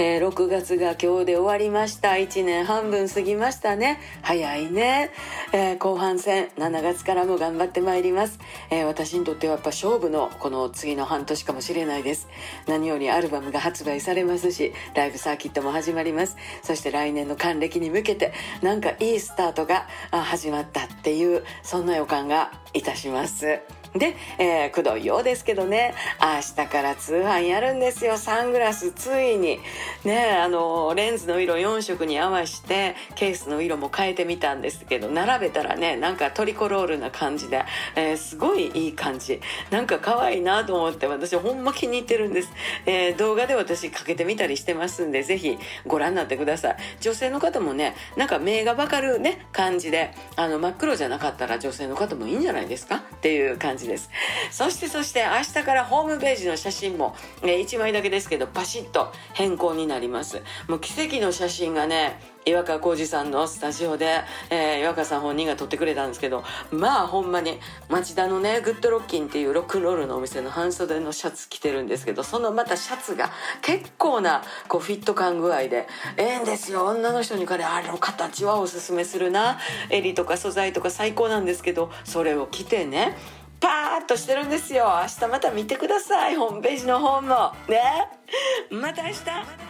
えー、6月が今日で終わりました。1年半分過ぎましたね。早いね、えー、後半戦7月からも頑張ってまいります、えー、私にとってはやっぱ勝負のこの次の半年かもしれないです。何よりアルバムが発売されますしライブサーキットも始まります。そして来年の還暦に向けてなんかいいスタートが始まったっていうそんな予感がいたします。で、えー、くどいようですけどね、明日から通販やるんですよ、サングラス、ついに。ね、あの、レンズの色4色に合わせて、ケースの色も変えてみたんですけど、並べたらね、なんかトリコロールな感じで、えー、すごいいい感じ。なんか可愛いなと思って、私ほんま気に入ってるんです。えー、動画で私かけてみたりしてますんで、ぜひご覧になってください。女性の方もね、なんか目がわかるね、感じで、あの、真っ黒じゃなかったら女性の方もいいんじゃないですか？っていう感じじです。そしてそして明日からホームページの写真も、えー、1枚だけですけどパシッと変更になります。もう奇跡の写真がね岩川浩二さんのスタジオで、えー、岩川さん本人が撮ってくれたんですけどまあほんまに町田のねグッドロッキンっていうロックンロールのお店の半袖のシャツ着てるんですけどそのまたシャツが結構なこうフィット感具合でええんですよ。女の人にからあの形はおすすめするな。襟とか素材とか最高なんですけどそれを着てねパーッとしてるんですよ。明日また見てください。ホームページの方も。ね。また明日。